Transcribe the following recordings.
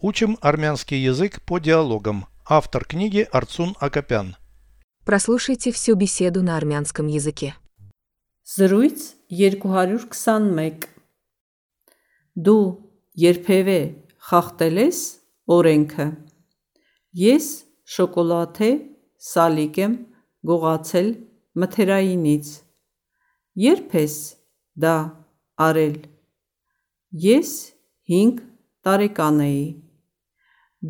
Учим армянский язык по диалогам. Автор книги Арцун Акопян. Прослушайте всю беседу на армянском языке. Զրույց 221 Դու երբևէ խախտել ես օրենքը Ես շոկոլադե սալիկ եմ գողացել մթերայինից Երբ ես դա արել Ես 5 տարեկան էի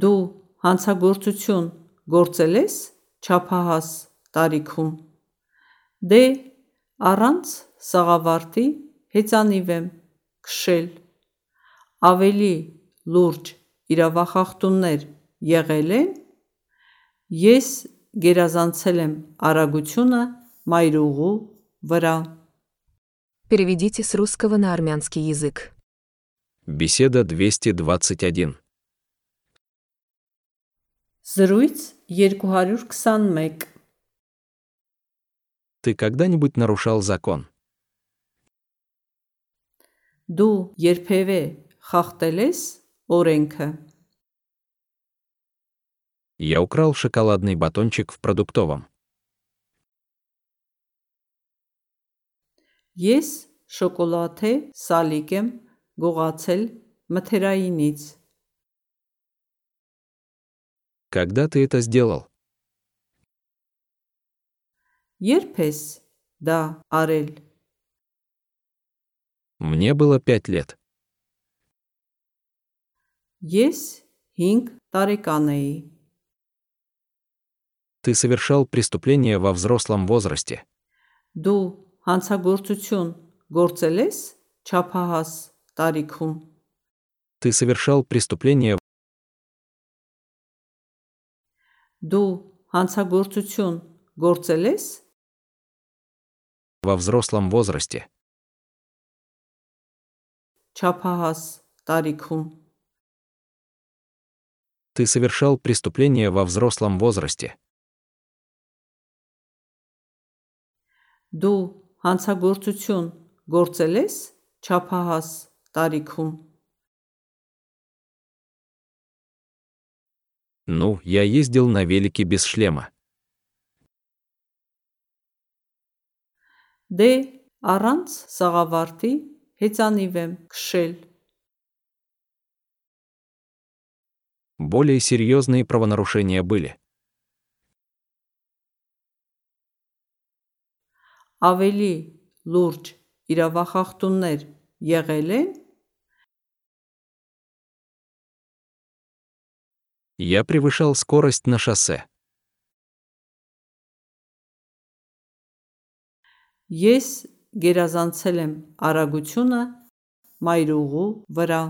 Դու հանցագործություն գործել ես չափահաս տարիքում Դե առանց սաղավարտի հեծանիվ եմ քշել Ավելի լուրջ իրավախախտումներ եղել են Ես գերազանցել եմ արագությունը մայրուղու վրա Переведите с русского на армянский язык. Беседа 221. Զրույց 221 Ты когда-нибудь нарушал закон? Դու երբևէ խախտել ես օրենքը Я украл шоколадный батончик в продуктовом. Ես շոկոլադե սալիկ եմ գողացել մթերայինից Когда ты это сделал? Երբ ես դա արել Мне было пять лет. Ես 5 տարեկան էի Ты совершал преступление во взрослом возрасте. Դու հանցագործություն գործել ես չափահաս տարիքում Ты совершал преступление Դու հանցագործություն գործել ես во взрослом возрасте. չափահաս տարիքում Ты совершал преступление во взрослом возрасте. Դու հանցագործություն գործել ես չափահաս տարիքում Ну, я ездил на велике без шлема. Դե առանց սաղավարտի հեծանիվ եմ քշել Более серьезные правонарушения были. ավելի լուրջ իրավախախտումներ եղել են Я превышал скорость на шоссе. Ես գերազանցել եմ արագությունը մայրուղու վրա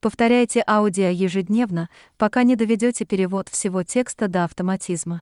Повторяйте аудио ежедневно, пока не доведете перевод всего текста до автоматизма.